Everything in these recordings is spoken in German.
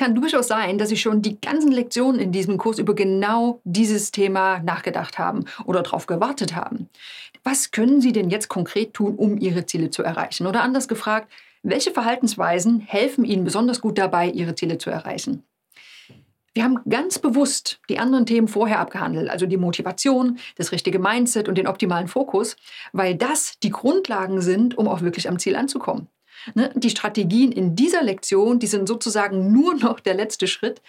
kann durchaus sein, dass Sie schon die ganzen Lektionen in diesem Kurs über genau dieses Thema nachgedacht haben oder darauf gewartet haben. Was können Sie denn jetzt konkret tun, um Ihre Ziele zu erreichen? Oder anders gefragt, welche Verhaltensweisen helfen Ihnen besonders gut dabei, Ihre Ziele zu erreichen? Wir haben ganz bewusst die anderen Themen vorher abgehandelt, also die Motivation, das richtige Mindset und den optimalen Fokus, weil das die Grundlagen sind, um auch wirklich am Ziel anzukommen. Ne, die Strategien in dieser Lektion, die sind sozusagen nur noch der letzte Schritt,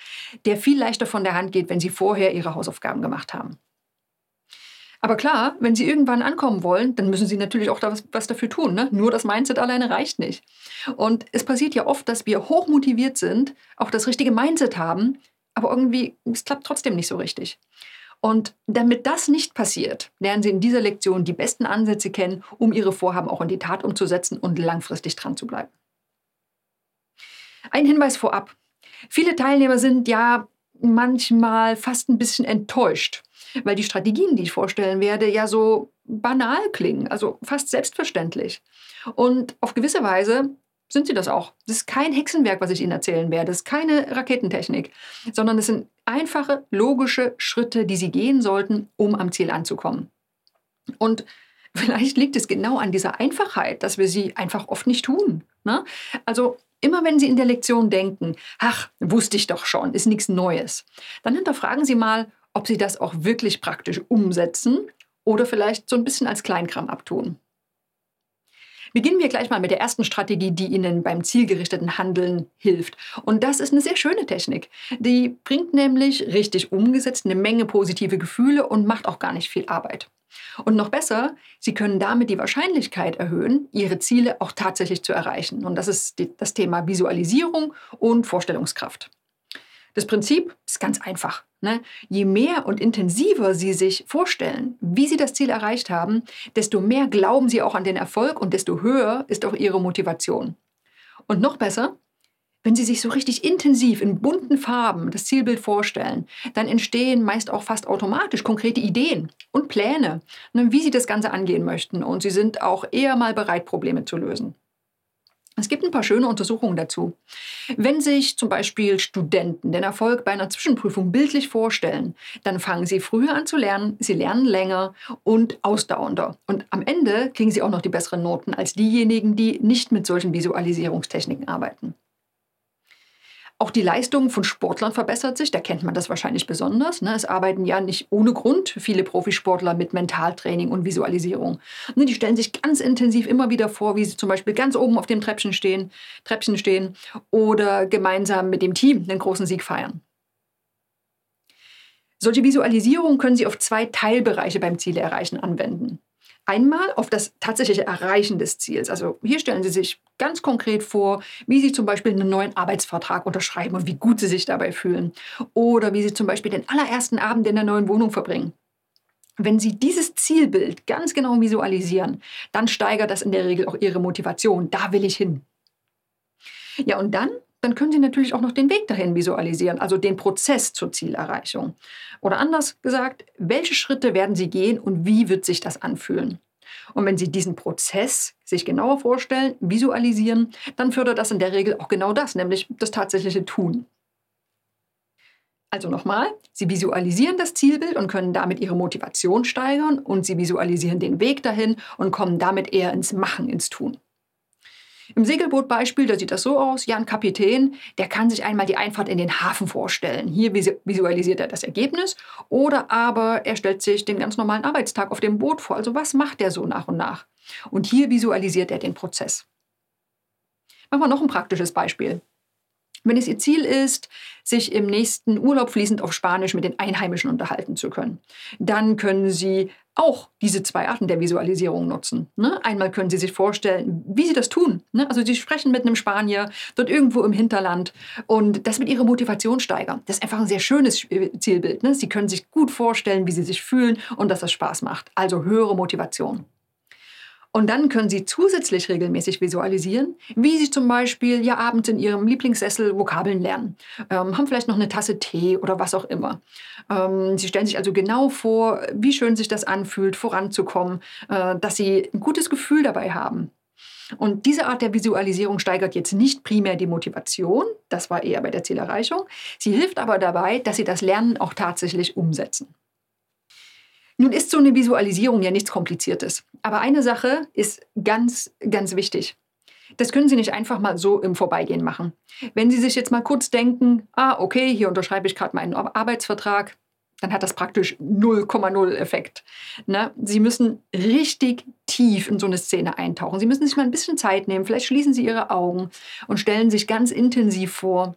der viel leichter von der Hand geht, wenn Sie vorher Ihre Hausaufgaben gemacht haben. Aber klar, wenn Sie irgendwann ankommen wollen, dann müssen Sie natürlich auch da was, was dafür tun. Ne? Nur das Mindset alleine reicht nicht. Und es passiert ja oft, dass wir hochmotiviert sind, auch das richtige Mindset haben, aber irgendwie, es klappt trotzdem nicht so richtig. Und damit das nicht passiert, lernen Sie in dieser Lektion die besten Ansätze kennen, um Ihre Vorhaben auch in die Tat umzusetzen und langfristig dran zu bleiben. Ein Hinweis vorab. Viele Teilnehmer sind ja manchmal fast ein bisschen enttäuscht, weil die Strategien, die ich vorstellen werde, ja so banal klingen, also fast selbstverständlich. Und auf gewisse Weise sind sie das auch. Das ist kein Hexenwerk, was ich Ihnen erzählen werde. Das ist keine Raketentechnik, sondern es sind einfache, logische Schritte, die Sie gehen sollten, um am Ziel anzukommen. Und vielleicht liegt es genau an dieser Einfachheit, dass wir sie einfach oft nicht tun. Ne? Also immer wenn Sie in der Lektion denken, ach, wusste ich doch schon, ist nichts Neues, dann hinterfragen Sie mal, ob Sie das auch wirklich praktisch umsetzen oder vielleicht so ein bisschen als Kleinkram abtun. Beginnen wir gleich mal mit der ersten Strategie, die Ihnen beim zielgerichteten Handeln hilft. Und das ist eine sehr schöne Technik. Die bringt nämlich richtig umgesetzt eine Menge positive Gefühle und macht auch gar nicht viel Arbeit. Und noch besser, Sie können damit die Wahrscheinlichkeit erhöhen, Ihre Ziele auch tatsächlich zu erreichen. Und das ist die, das Thema Visualisierung und Vorstellungskraft. Das Prinzip ist ganz einfach. Ne? Je mehr und intensiver Sie sich vorstellen, wie Sie das Ziel erreicht haben, desto mehr glauben Sie auch an den Erfolg und desto höher ist auch Ihre Motivation. Und noch besser, wenn Sie sich so richtig intensiv in bunten Farben das Zielbild vorstellen, dann entstehen meist auch fast automatisch konkrete Ideen und Pläne, ne, wie Sie das Ganze angehen möchten. Und Sie sind auch eher mal bereit, Probleme zu lösen. Es gibt ein paar schöne Untersuchungen dazu. Wenn sich zum Beispiel Studenten den Erfolg bei einer Zwischenprüfung bildlich vorstellen, dann fangen sie früher an zu lernen, sie lernen länger und ausdauernder. Und am Ende kriegen sie auch noch die besseren Noten als diejenigen, die nicht mit solchen Visualisierungstechniken arbeiten. Auch die Leistung von Sportlern verbessert sich, da kennt man das wahrscheinlich besonders. Ne? Es arbeiten ja nicht ohne Grund viele Profisportler mit Mentaltraining und Visualisierung. Ne? Die stellen sich ganz intensiv immer wieder vor, wie sie zum Beispiel ganz oben auf dem Treppchen stehen, Treppchen stehen oder gemeinsam mit dem Team einen großen Sieg feiern. Solche Visualisierungen können Sie auf zwei Teilbereiche beim Ziele erreichen anwenden. Einmal auf das tatsächliche Erreichen des Ziels. Also hier stellen Sie sich ganz konkret vor, wie Sie zum Beispiel einen neuen Arbeitsvertrag unterschreiben und wie gut Sie sich dabei fühlen. Oder wie Sie zum Beispiel den allerersten Abend in der neuen Wohnung verbringen. Wenn Sie dieses Zielbild ganz genau visualisieren, dann steigert das in der Regel auch Ihre Motivation. Da will ich hin. Ja, und dann dann können Sie natürlich auch noch den Weg dahin visualisieren, also den Prozess zur Zielerreichung. Oder anders gesagt, welche Schritte werden Sie gehen und wie wird sich das anfühlen? Und wenn Sie diesen Prozess sich genauer vorstellen, visualisieren, dann fördert das in der Regel auch genau das, nämlich das tatsächliche Tun. Also nochmal, Sie visualisieren das Zielbild und können damit Ihre Motivation steigern und Sie visualisieren den Weg dahin und kommen damit eher ins Machen, ins Tun. Im Segelbootbeispiel, da sieht das so aus, ja, ein Kapitän, der kann sich einmal die Einfahrt in den Hafen vorstellen. Hier visualisiert er das Ergebnis oder aber er stellt sich den ganz normalen Arbeitstag auf dem Boot vor. Also was macht er so nach und nach? Und hier visualisiert er den Prozess. Machen wir noch ein praktisches Beispiel. Wenn es Ihr Ziel ist, sich im nächsten Urlaub fließend auf Spanisch mit den Einheimischen unterhalten zu können, dann können Sie auch diese zwei Arten der Visualisierung nutzen. Ne? Einmal können Sie sich vorstellen, wie Sie das tun. Ne? Also Sie sprechen mit einem Spanier dort irgendwo im Hinterland und das mit Ihrer Motivation steigern. Das ist einfach ein sehr schönes Zielbild. Ne? Sie können sich gut vorstellen, wie Sie sich fühlen und dass das Spaß macht. Also höhere Motivation. Und dann können Sie zusätzlich regelmäßig visualisieren, wie Sie zum Beispiel ja abends in Ihrem Lieblingssessel Vokabeln lernen, ähm, haben vielleicht noch eine Tasse Tee oder was auch immer. Ähm, Sie stellen sich also genau vor, wie schön sich das anfühlt, voranzukommen, äh, dass Sie ein gutes Gefühl dabei haben. Und diese Art der Visualisierung steigert jetzt nicht primär die Motivation, das war eher bei der Zielerreichung. Sie hilft aber dabei, dass Sie das Lernen auch tatsächlich umsetzen. Nun ist so eine Visualisierung ja nichts Kompliziertes. Aber eine Sache ist ganz, ganz wichtig. Das können Sie nicht einfach mal so im Vorbeigehen machen. Wenn Sie sich jetzt mal kurz denken, ah, okay, hier unterschreibe ich gerade meinen Arbeitsvertrag, dann hat das praktisch 0,0 Effekt. Ne? Sie müssen richtig tief in so eine Szene eintauchen. Sie müssen sich mal ein bisschen Zeit nehmen. Vielleicht schließen Sie Ihre Augen und stellen sich ganz intensiv vor,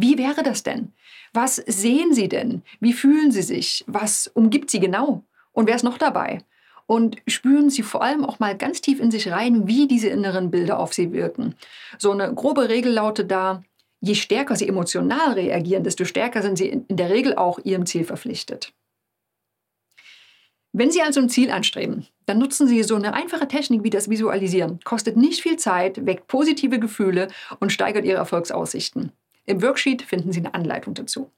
wie wäre das denn? Was sehen Sie denn? Wie fühlen Sie sich? Was umgibt Sie genau? Und wer ist noch dabei? Und spüren Sie vor allem auch mal ganz tief in sich rein, wie diese inneren Bilder auf Sie wirken. So eine grobe Regel lautet da, je stärker Sie emotional reagieren, desto stärker sind Sie in der Regel auch Ihrem Ziel verpflichtet. Wenn Sie also ein Ziel anstreben, dann nutzen Sie so eine einfache Technik wie das Visualisieren. Kostet nicht viel Zeit, weckt positive Gefühle und steigert Ihre Erfolgsaussichten. Im Worksheet finden Sie eine Anleitung dazu.